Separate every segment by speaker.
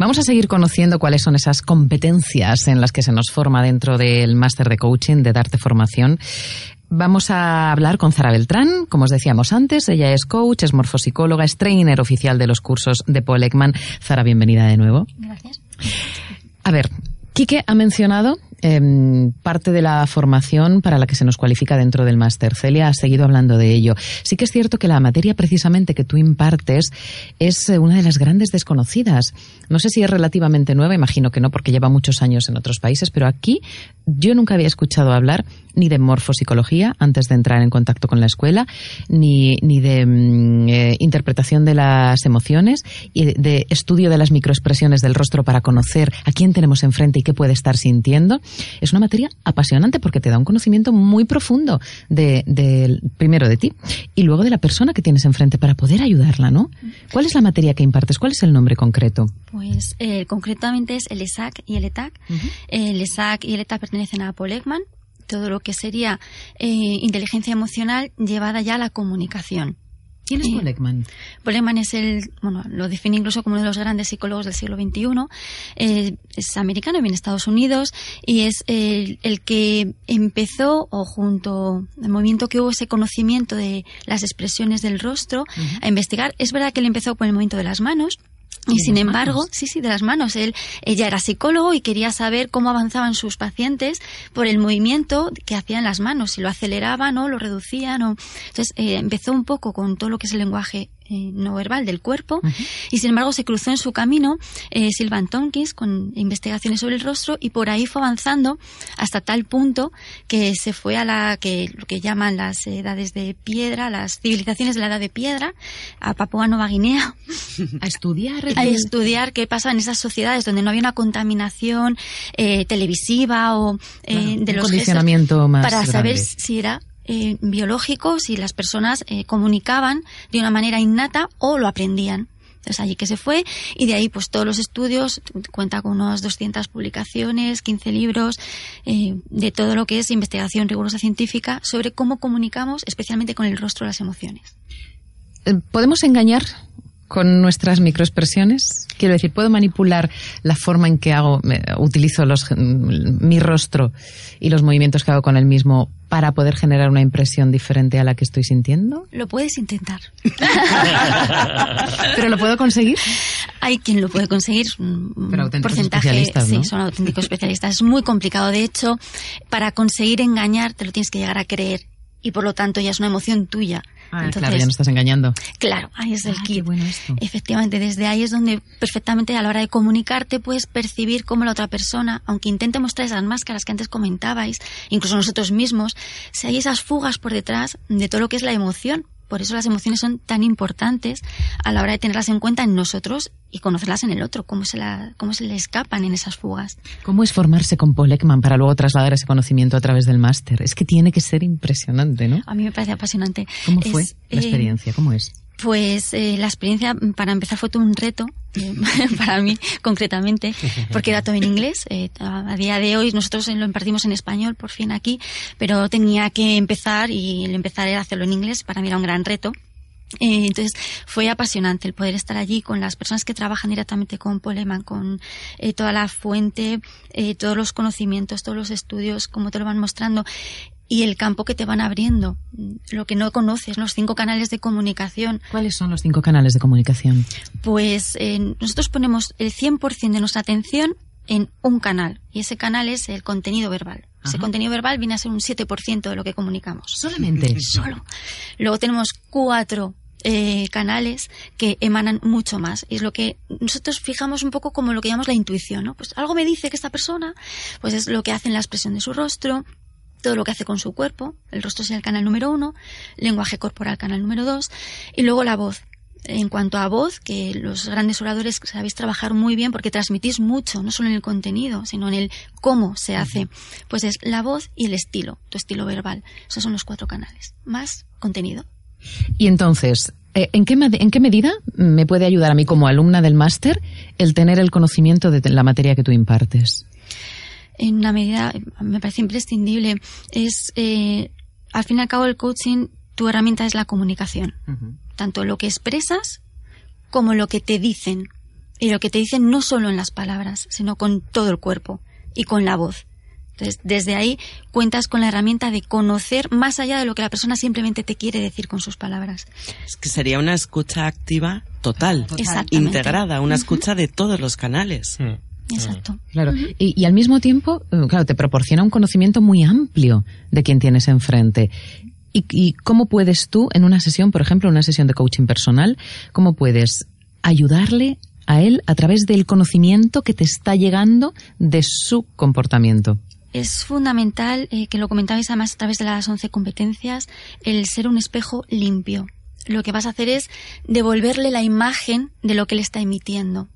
Speaker 1: Vamos a seguir conociendo cuáles son esas competencias en las que se nos forma dentro del máster de coaching, de darte formación. Vamos a hablar con Zara Beltrán, como os decíamos antes, ella es coach, es morfosicóloga, es trainer oficial de los cursos de Paul Ekman. Zara, bienvenida de nuevo.
Speaker 2: Gracias.
Speaker 1: A ver, Quique ha mencionado Em, parte de la formación para la que se nos cualifica dentro del máster. Celia ha seguido hablando de ello. Sí que es cierto que la materia precisamente que tú impartes es eh, una de las grandes desconocidas. No sé si es relativamente nueva, imagino que no, porque lleva muchos años en otros países, pero aquí yo nunca había escuchado hablar ni de morfopsicología antes de entrar en contacto con la escuela, ni, ni de mm, eh, interpretación de las emociones y de, de estudio de las microexpresiones del rostro para conocer a quién tenemos enfrente y qué puede estar sintiendo. Es una materia apasionante porque te da un conocimiento muy profundo de, primero de ti y luego de la persona que tienes enfrente para poder ayudarla, ¿no? ¿Cuál es la materia que impartes? ¿Cuál es el nombre concreto?
Speaker 2: Pues eh, concretamente es el ESAC y el ETAC. El ESAC y el ETAC pertenecen a Paul Ekman. Todo lo que sería eh, inteligencia emocional llevada ya a la comunicación.
Speaker 1: ¿Quién es Polekman?
Speaker 2: Polekman es el, bueno, lo define incluso como uno de los grandes psicólogos del siglo XXI. Eh, es americano, viene de Estados Unidos y es el, que empezó, o junto al movimiento que hubo ese conocimiento de las expresiones del rostro, a investigar. Es verdad que él empezó con el movimiento de las manos, y sin embargo, sí, sí, de las manos. Él, ella era psicólogo y quería saber cómo avanzaban sus pacientes por el movimiento que hacían las manos, si lo aceleraban o lo reducían. O... Entonces eh, empezó un poco con todo lo que es el lenguaje eh, no verbal del cuerpo. Y sin embargo se cruzó en su camino eh, Silvan Tompkins con investigaciones sobre el rostro y por ahí fue avanzando hasta tal punto que se fue a la que lo que llaman las edades de piedra, las civilizaciones de la edad de piedra, a Papua Nueva Guinea.
Speaker 1: A estudiar
Speaker 2: a estudiar qué pasa en esas sociedades donde no había una contaminación eh, televisiva o de los
Speaker 1: condicionamiento más
Speaker 2: para saber si era eh, biológicos y las personas eh, comunicaban de una manera innata o lo aprendían. Entonces allí que se fue y de ahí pues todos los estudios, cuenta con unas 200 publicaciones, 15 libros, eh, de todo lo que es investigación rigurosa científica sobre cómo comunicamos, especialmente con el rostro, las emociones.
Speaker 1: ¿Podemos engañar con nuestras microexpresiones? Quiero decir, ¿puedo manipular la forma en que hago, utilizo los, mi rostro y los movimientos que hago con el mismo para poder generar una impresión diferente a la que estoy sintiendo?
Speaker 2: Lo puedes intentar.
Speaker 1: ¿Pero lo puedo conseguir?
Speaker 2: Hay quien lo puede conseguir. Un porcentaje, sí, son auténticos especialistas. Es muy complicado. De hecho, para conseguir engañar te lo tienes que llegar a creer y por lo tanto ya es una emoción tuya.
Speaker 1: Ah, claro, ya no estás engañando.
Speaker 2: Claro, ahí es el ah, kit. Efectivamente, desde ahí es donde perfectamente a la hora de comunicarte puedes percibir cómo la otra persona, aunque intente mostrar esas máscaras que antes comentabais, incluso nosotros mismos, si hay esas fugas por detrás de todo lo que es la emoción, por eso las emociones son tan importantes a la hora de tenerlas en cuenta en nosotros y conocerlas en el otro, cómo se, la, cómo se le escapan en esas fugas.
Speaker 1: ¿Cómo es formarse con Paul Ekman para luego trasladar ese conocimiento a través del máster? Es que tiene que ser impresionante, ¿no?
Speaker 2: A mí me parece apasionante.
Speaker 1: ¿Cómo fue la experiencia? ¿Cómo es?
Speaker 2: Pues eh, la experiencia, para empezar, fue todo un reto eh, para mí, concretamente, porque era todo en inglés. Eh, a día de hoy nosotros lo impartimos en español, por fin aquí, pero tenía que empezar y el empezar era hacerlo en inglés. Para mí era un gran reto. entonces fue apasionante el poder estar allí con las personas que trabajan directamente con Poleman, con toda la fuente, todos los conocimientos, todos los estudios, como te lo van mostrando y el campo que te van abriendo, lo que no conoces, los cinco canales de comunicación.
Speaker 1: ¿Cuáles son los cinco canales de comunicación?
Speaker 2: Pues eh, nosotros ponemos el 100% de nuestra atención en un canal y ese canal es el contenido verbal. Ese contenido verbal viene a ser un 7% de lo que comunicamos.
Speaker 1: Solamente.
Speaker 2: Solo. Luego tenemos cuatro eh, canales que emanan mucho más. Y es lo que nosotros fijamos un poco como lo que llamamos la intuición, ¿no? Pues algo me dice que esta persona, pues es lo que hace en la expresión de su rostro, todo lo que hace con su cuerpo, el rostro es el canal número uno, lenguaje corporal canal número dos, y luego la voz. En cuanto a voz, que los grandes oradores sabéis trabajar muy bien porque transmitís mucho, no solo en el contenido, sino en el cómo se hace, pues es la voz y el estilo, tu estilo verbal. Esos son los cuatro canales, más contenido.
Speaker 1: Y entonces, eh, ¿en qué, ¿en qué medida me puede ayudar a mí como alumna del máster el tener el conocimiento de la materia que tú impartes?
Speaker 2: En una medida me parece imprescindible. Es, eh, al fin y al cabo, el coaching, tu herramienta es la comunicación. Tanto lo que expresas como lo que te dicen. Y lo que te dicen no solo en las palabras, sino con todo el cuerpo y con la voz. Entonces, desde ahí cuentas con la herramienta de conocer más allá de lo que la persona simplemente te quiere decir con sus palabras.
Speaker 3: Es que sería una escucha activa total, integrada, una escucha de todos los canales. Hmm.
Speaker 2: Exacto.
Speaker 1: Claro. y, al mismo tiempo, eh, claro, te proporciona un conocimiento muy amplio de quien tienes enfrente. ¿Y, ¿Y, cómo puedes tú, en una sesión, por ejemplo, una sesión de coaching personal, cómo puedes ayudarle a él a través del conocimiento que te está llegando de su comportamiento?
Speaker 2: Es fundamental, eh, que lo comentabais además a través de las 11 competencias, el ser un espejo limpio. Lo que vas a hacer es devolverle la imagen de lo que él está emitiendo,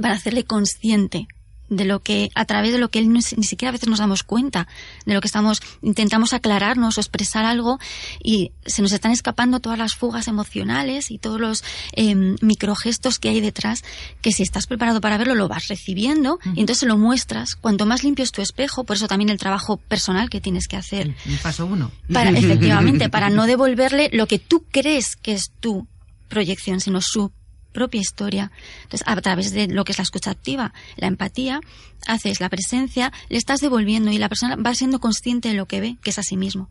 Speaker 2: para hacerle consciente de lo que, a través de lo que él ni siquiera a veces nos damos cuenta, de lo que estamos, intentamos aclararnos o expresar algo y se nos están escapando todas las fugas emocionales y todos los eh, microgestos que hay detrás, que si estás preparado para verlo, lo vas recibiendo y entonces lo muestras. Cuanto más limpio es tu espejo, por eso también el trabajo personal que tienes que hacer.
Speaker 1: paso uno.
Speaker 2: Para, efectivamente, para no devolverle lo que tú crees que es tu proyección, sino su propia historia. Entonces, a través de lo que es la escucha activa, la empatía, haces la presencia, le estás devolviendo y la persona va siendo consciente de lo que ve, que es a sí mismo.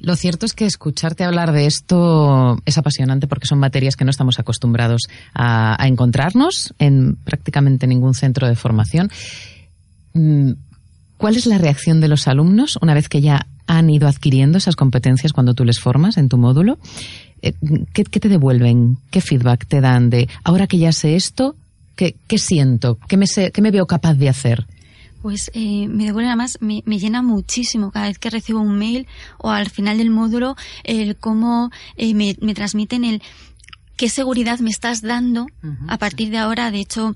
Speaker 1: Lo cierto es que escucharte hablar de esto es apasionante porque son materias que no estamos acostumbrados a, encontrarnos en prácticamente ningún centro de formación. Mm, ¿Cuál es la reacción de los alumnos una vez que ya han ido adquiriendo esas competencias cuando tú les formas en tu módulo? Eh, ¿qué, te devuelven? ¿Qué feedback te dan de ahora que ya sé esto, qué, siento? ¿Qué me, sé, ¿Qué me veo capaz de hacer?
Speaker 2: Pues eh, me devuelve además, me, me, llena muchísimo cada vez que recibo un mail o al final del módulo, el cómo eh, me, me, transmiten el qué seguridad me estás dando a partir de ahora. De hecho,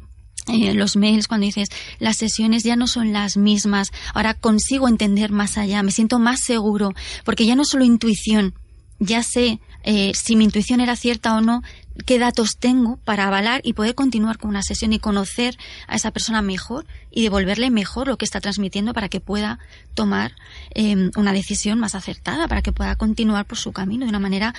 Speaker 2: eh, los mails cuando dices las sesiones ya no son las mismas, ahora consigo entender más allá, me siento más seguro, porque ya no solo intuición, ya sé eh, si mi intuición era cierta o no, qué datos tengo para avalar y poder continuar con una sesión y conocer a esa persona mejor y devolverle mejor lo que está transmitiendo para que pueda tomar em, una decisión más acertada, para que pueda continuar por su camino de una manera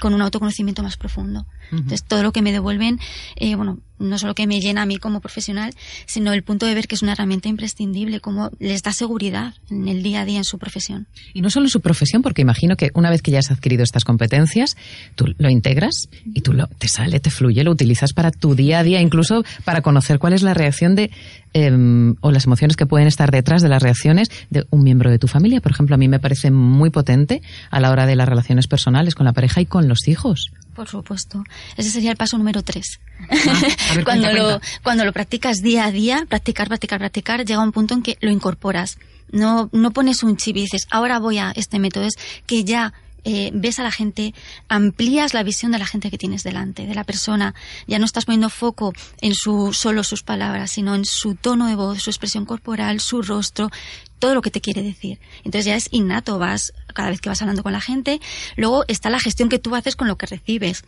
Speaker 2: con un autoconocimiento más profundo. Entonces, todo lo que me devuelven, eh, bueno, no solo que me llena a mí como profesional, sino el punto de ver que es una herramienta imprescindible, como les da seguridad en el día a día en su profesión.
Speaker 1: Y no solo en su profesión, porque imagino que una vez que ya has adquirido estas competencias, tú lo integras y tú lo, te sale, te fluye, lo utilizas para tu día a día, incluso para conocer cuál es la reacción de, em, o las emociones que pueden estar detrás de las reacciones de un miembro de tu familia. Por ejemplo, a mí me parece muy potente a la hora de las relaciones personales con la pareja y con los hijos.
Speaker 2: Por supuesto. Ese sería el paso número tres. Ah, cuando, Lo, cuando lo practicas día a día, practicar, practicar, practicar, llega un punto en que lo incorporas. No, no pones un chip y dices, ahora voy a este método. Es que ya eh, ves a la gente, amplías la visión de la gente que tienes delante, de la persona. Ya no estás poniendo foco en su, solo sus palabras, sino en su tono de voz, su expresión corporal, su rostro, todo lo que te quiere decir. Entonces ya es innato, vas cada vez que vas hablando con la gente. Luego está la gestión que tú haces con lo que recibes.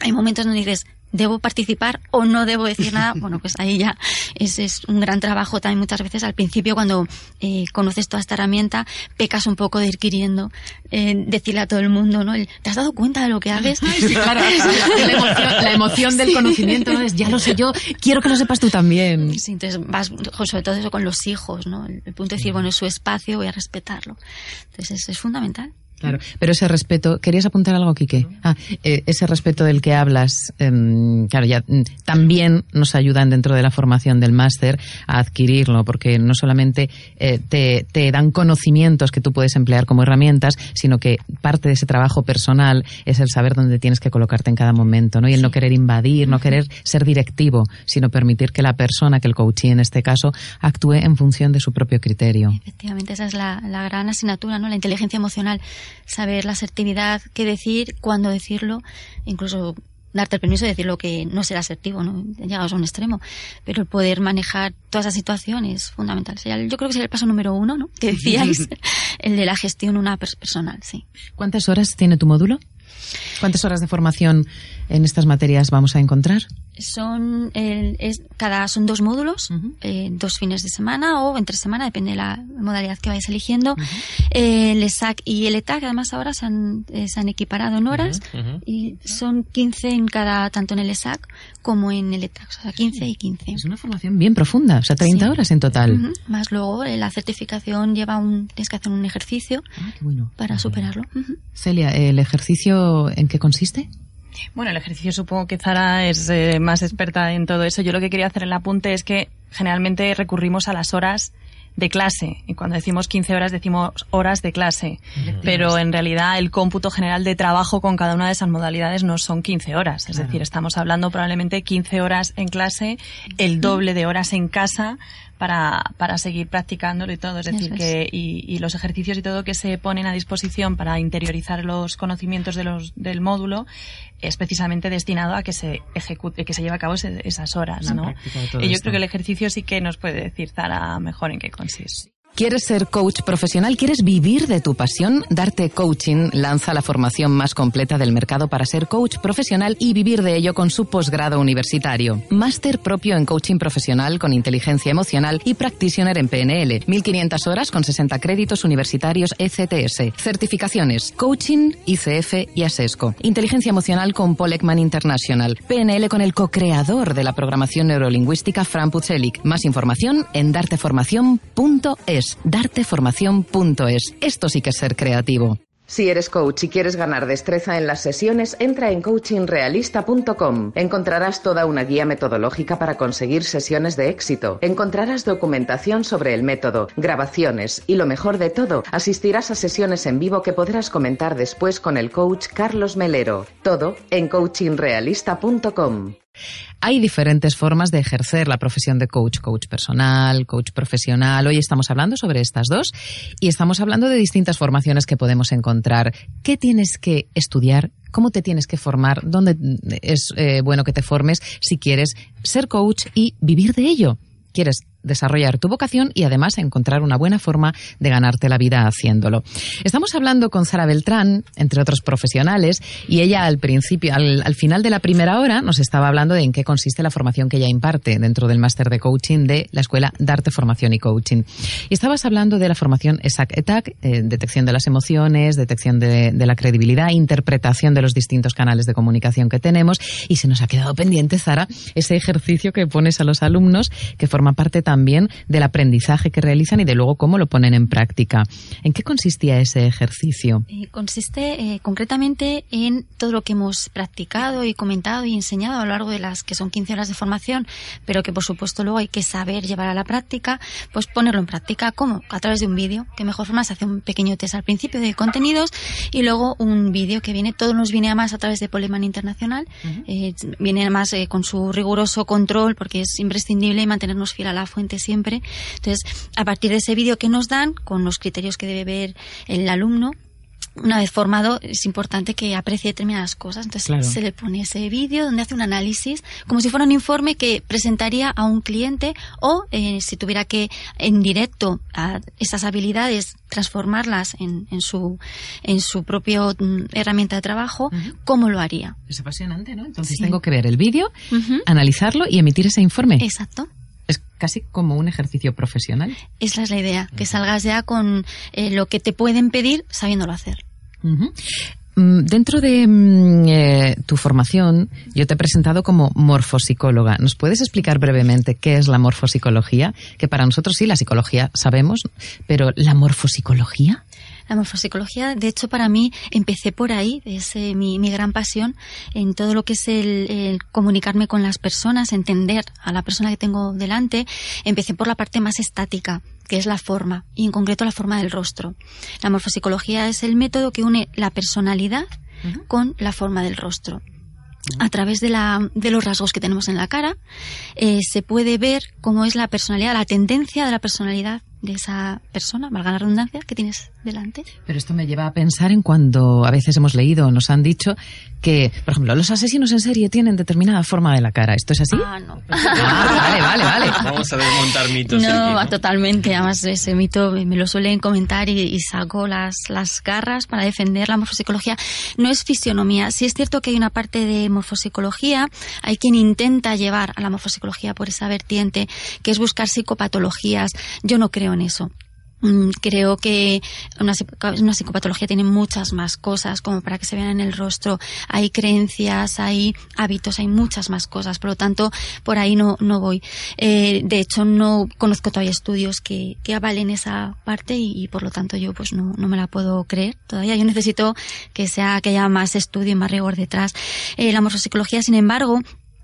Speaker 2: Hay momentos donde dices, debo participar o no debo decir nada, bueno, pues ahí ya es, es un gran trabajo también muchas veces al principio cuando eh, conoces toda esta herramienta, pecas un poco de ir queriendo eh, decirle a todo el mundo, ¿no? ¿Te has dado cuenta de lo que haces?
Speaker 1: Sí, claro, la, emoción, del conocimiento es, ya lo sé yo, quiero que lo sepas tú también.
Speaker 2: Sí, entonces vas, sobre todo eso con los hijos, ¿no? El, punto de decir, bueno, es su espacio, voy a respetarlo. Entonces es fundamental.
Speaker 1: Claro, pero ese respeto, ¿querías apuntar algo, Quique? Ah, eh, ese respeto del que hablas, em, claro, ya mm, también nos ayudan dentro de la formación del máster a adquirirlo, porque no solamente eh, te, te, dan conocimientos que tú puedes emplear como herramientas, sino que parte de ese trabajo personal es el saber dónde tienes que colocarte en cada momento, ¿no? Y el no querer invadir, no querer ser directivo, sino permitir que la persona, que el coachee en este caso, actúe en función de su propio criterio.
Speaker 2: Efectivamente, esa es la, la gran asignatura, ¿no? La inteligencia emocional saber la asertividad, qué decir, cuándo decirlo, incluso darte el permiso de decir lo que no será asertivo, ¿no? Llegados a un extremo. Pero el poder manejar toda esa situación es fundamental. Yo creo que sería el paso número uno, ¿no? Que decíais, el de la gestión una personal, sí.
Speaker 1: ¿Cuántas horas tiene tu módulo? ¿Cuántas horas de formación en estas materias vamos a encontrar?
Speaker 2: Son, es, cada, son dos módulos, eh, dos fines de semana o entre semana, depende de la modalidad que vayas eligiendo. Eh, el ESAC y el ETAC, además, ahora se han, eh, se han equiparado en horas y son 15 en cada, tanto en el ESAC como en el ETAC, o sea, 15 y 15.
Speaker 1: Es una formación bien profunda, o sea, 30 horas en total.
Speaker 2: Más luego, la certificación lleva un, tienes que hacer un ejercicio ah, para superarlo.
Speaker 1: Celia, ¿el ejercicio en qué consiste?
Speaker 4: Bueno, el ejercicio supongo que Zara es eh, más experta en todo eso. Yo lo que quería hacer en el apunte es que generalmente recurrimos a las horas de clase. Y cuando decimos 15 horas decimos horas de clase. Pero en realidad el cómputo general de trabajo con cada una de esas modalidades no son 15 horas. Es decir, estamos hablando probablemente 15 horas en clase, el doble de horas en casa para, para seguir practicándolo y todo. Es decir, que y, y, los ejercicios y todo que se ponen a disposición para interiorizar los conocimientos de los, del módulo es precisamente destinado a que se ejecute, que se lleve a cabo esas horas, ¿no? Y yo creo que el ejercicio sí que nos puede decir Zara mejor en qué consiste.
Speaker 1: ¿Quieres ser coach profesional? ¿Quieres vivir de tu pasión? Darte Coaching lanza la formación más completa del mercado para ser coach profesional y vivir de ello con su posgrado universitario. Máster propio en coaching profesional con inteligencia emocional y practitioner en PNL. 1500 horas con 60 créditos universitarios ECTS. Certificaciones: Coaching, ICF y ASESCO. Inteligencia emocional con Polekman International. PNL con el co-creador de la programación neurolingüística Fran Pucelik. Más información en darteformación.es darteformación.es. Esto sí que es ser creativo.
Speaker 5: Si eres coach y quieres ganar destreza en las sesiones, entra en coachingrealista.com. Encontrarás toda una guía metodológica para conseguir sesiones de éxito. Encontrarás documentación sobre el método, grabaciones y lo mejor de todo, asistirás a sesiones en vivo que podrás comentar después con el coach Carlos Melero. Todo en coachingrealista.com.
Speaker 1: Hay diferentes formas de ejercer la profesión de coach, coach personal, coach profesional. Hoy estamos hablando sobre estas dos y estamos hablando de distintas formaciones que podemos encontrar. ¿Qué tienes que estudiar? ¿Cómo te tienes que formar? ¿Dónde es eh, bueno que te formes si quieres ser coach y vivir de ello? ¿Quieres desarrollar tu vocación y además encontrar una buena forma de ganarte la vida haciéndolo. Estamos hablando con Sara Beltrán, entre otros profesionales, y ella al principio, al, final de la primera hora, nos estaba hablando de en qué consiste la formación que ella imparte dentro del máster de coaching de la Escuela Darte Formación y Coaching. Y estabas hablando de la formación ESAC-ETAC, eh, detección de las emociones, detección de, de la credibilidad, interpretación de los distintos canales de comunicación que tenemos, y se nos ha quedado pendiente, Sara, ese ejercicio que pones a los alumnos, que forma parte también también del aprendizaje que realizan y de luego cómo lo ponen en práctica. ¿En qué consistía ese ejercicio?
Speaker 2: Eh, consiste eh, concretamente en todo lo que hemos practicado y comentado y enseñado a lo largo de las que son 15 horas de formación, pero que por supuesto luego hay que saber llevar a la práctica, pues ponerlo en práctica. ¿Cómo? A través de un vídeo, que mejor forma se hace un pequeño test al principio de contenidos y luego un vídeo que viene, todo nos viene a más a través de Poleman Internacional, eh, viene además con su riguroso control porque es imprescindible mantenernos fiel a la fuente siempre. Entonces, a partir de ese vídeo que nos dan, con los criterios que debe ver el alumno, una vez formado es importante que aprecie determinadas cosas. Entonces se le pone ese vídeo donde hace un análisis como si fuera un informe que presentaría a un cliente o eh, si tuviera que en directo a esas habilidades transformarlas en, en su en su propio mm, herramienta de trabajo, ¿cómo lo haría?
Speaker 1: Es apasionante, ¿no? Entonces tengo que ver el vídeo, analizarlo y emitir ese informe.
Speaker 2: Exacto
Speaker 1: es casi como un ejercicio profesional.
Speaker 2: Esa es la idea, que salgas ya con eh, lo que te pueden pedir sabiéndolo hacer.
Speaker 1: Mm, dentro de mm, eh, tu formación, yo te he presentado como morfopsicóloga. ¿Nos puedes explicar brevemente qué es la morfopsicología? Que para nosotros sí, la psicología sabemos, pero ¿la morfopsicología?
Speaker 2: La morfopsicología, de hecho, para mí empecé por ahí, es eh, mi, gran pasión en todo lo que es el, comunicarme con las personas, entender a la persona que tengo delante. Empecé por la parte más estática, que es la forma, y en concreto la forma del rostro. La morfopsicología es el método que une la personalidad con la forma del rostro a través de, la, de los rasgos que tenemos en la cara, eh, se puede ver cómo es la personalidad, la tendencia de la personalidad de esa persona, valga la redundancia, que tienes delante.
Speaker 1: Pero esto me lleva a pensar en cuando a veces hemos leído o nos han dicho que, por ejemplo, los asesinos en serie tienen determinada forma de la cara. ¿Esto es así?
Speaker 2: Ah, no.
Speaker 1: Ah, vale, vale, vale.
Speaker 6: Desmontar mitos.
Speaker 2: No, totalmente. Además, ese mito me lo suelen comentar y, saco las, las garras para defender la morfopsicología. No es fisionomía. Sí es cierto que hay una parte de morfopsicología, hay quien intenta llevar a la morfopsicología por esa vertiente, que es buscar psicopatologías. Yo no creo en eso. Mm, creo que una, psicopatología tiene muchas más cosas como para que se vean en el rostro. Hay creencias, hay hábitos, hay muchas más cosas. Por lo tanto, por ahí no, no voy. Eh, de hecho, no conozco todavía estudios que, que avalen esa parte y, por lo tanto yo pues no, no me la puedo creer todavía. Yo necesito que sea que haya más estudio y más rigor detrás. Eh, la morfopsicología, sin embargo,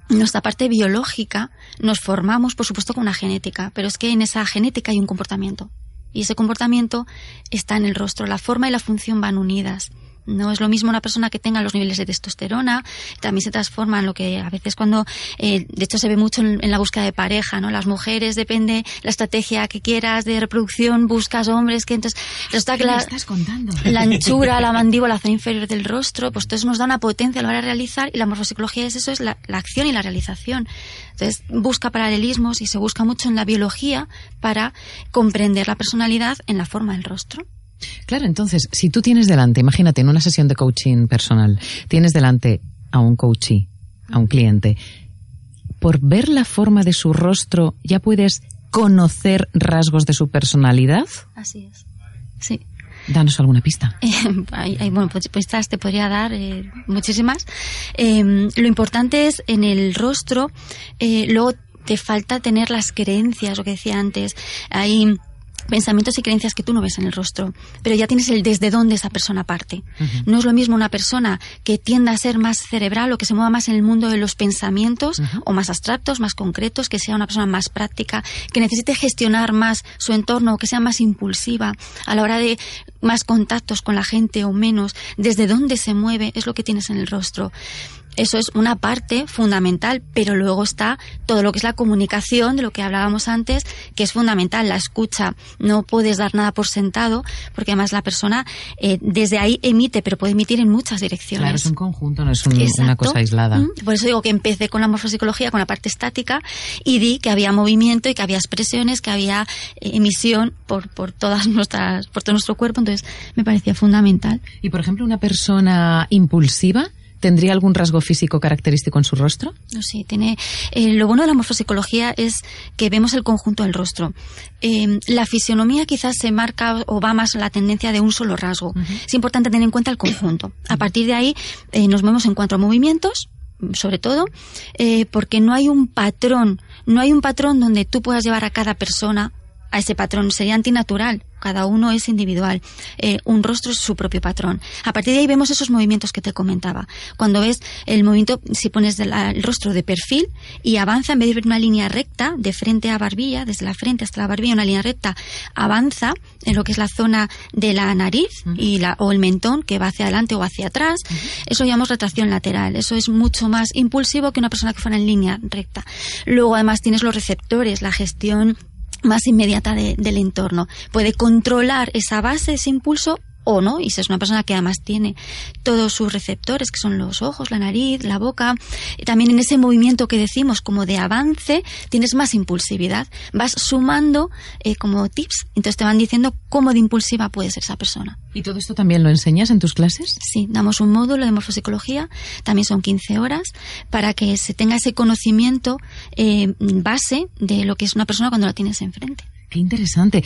Speaker 2: nuestra parte biológica nos formamos, por supuesto, con una genética, pero es que en esa genética hay un comportamiento. Y ese comportamiento está en el rostro. La forma y la función van unidas. No es lo mismo una persona que tenga los niveles de testosterona, también se transforma en lo que a veces cuando, eh, de hecho se ve mucho en, la búsqueda de pareja, ¿no? Las mujeres depende la estrategia que quieras de reproducción, buscas hombres que entonces
Speaker 1: resulta que la, estás contando?
Speaker 2: la anchura, la mandíbula, la zona inferior del rostro, pues todo eso nos da una potencia a la hora de realizar y la morfopsicología es eso, es la, la acción y la realización. Entonces busca paralelismos y se busca mucho en la biología para comprender la personalidad en la forma del rostro.
Speaker 1: Claro, entonces, si tú tienes delante, imagínate en una sesión de coaching personal, tienes delante a un coachee, a un cliente, por ver la forma de su rostro ya puedes conocer rasgos de su personalidad.
Speaker 2: Así es. Sí.
Speaker 1: Danos alguna pista.
Speaker 2: bueno, pues pistas te podría dar eh, muchísimas. Em, lo importante es en el rostro, eh, luego te falta tener las creencias, lo que decía antes. Hay pensamientos y creencias que tú no ves en el rostro, pero ya tienes el desde dónde esa persona parte. No es lo mismo una persona que tienda a ser más cerebral o que se mueva más en el mundo de los pensamientos o más abstractos, más concretos, que sea una persona más práctica, que necesite gestionar más su entorno o que sea más impulsiva a la hora de más contactos con la gente o menos, desde dónde se mueve, es lo que tienes en el rostro. Eso es una parte fundamental, pero luego está todo lo que es la comunicación, de lo que hablábamos antes, que es fundamental, la escucha. No puedes dar nada por sentado, porque además la persona eh, desde ahí emite, pero puede emitir en muchas direcciones.
Speaker 1: Claro, es un conjunto, no es una cosa aislada. Mm,
Speaker 2: por eso digo que empecé con la morfopsicología, con la parte estática, y di que había movimiento y que había expresiones, que había eh, emisión por, por todas nuestras, por todo nuestro cuerpo, entonces me parecía fundamental.
Speaker 1: Y por ejemplo, una persona impulsiva, ¿Tendría algún rasgo físico característico en su rostro?
Speaker 2: No, sí, tiene. Eh, lo bueno de la morfopsicología es que vemos el conjunto del rostro. Eh, la fisionomía quizás se marca o va más a la tendencia de un solo rasgo. Es importante tener en cuenta el conjunto. A partir de ahí eh, nos vemos en cuanto a movimientos, sobre todo, porque no hay un patrón, no hay un patrón donde tú puedas llevar a cada persona a ese patrón. Sería antinatural. Cada uno es individual. Eh, un rostro es su propio patrón. A partir de ahí vemos esos movimientos que te comentaba. Cuando ves el movimiento, si pones el rostro de perfil y avanza, en vez de ver una línea recta de frente a barbilla, desde la frente hasta la barbilla, una línea recta, avanza en lo que es la zona de la nariz y la, o el mentón que va hacia adelante o hacia atrás. Eso llamamos retracción lateral. Eso es mucho más impulsivo que una persona que fuera en línea recta. Luego, además, tienes los receptores, la gestión más inmediata del entorno. Puede controlar esa base, ese impulso o no, y si es una persona que además tiene todos sus receptores, que son los ojos, la nariz, la boca, y también en ese movimiento que decimos como de avance, tienes más impulsividad. Vas sumando eh, como tips, entonces te van diciendo cómo de impulsiva puede ser esa persona.
Speaker 1: ¿Y todo esto también lo enseñas en tus clases?
Speaker 2: Sí, damos un módulo de morfopsicología, también son 15 horas, para que se tenga ese conocimiento eh, base de lo que es una persona cuando la tienes enfrente.
Speaker 1: Qué interesante.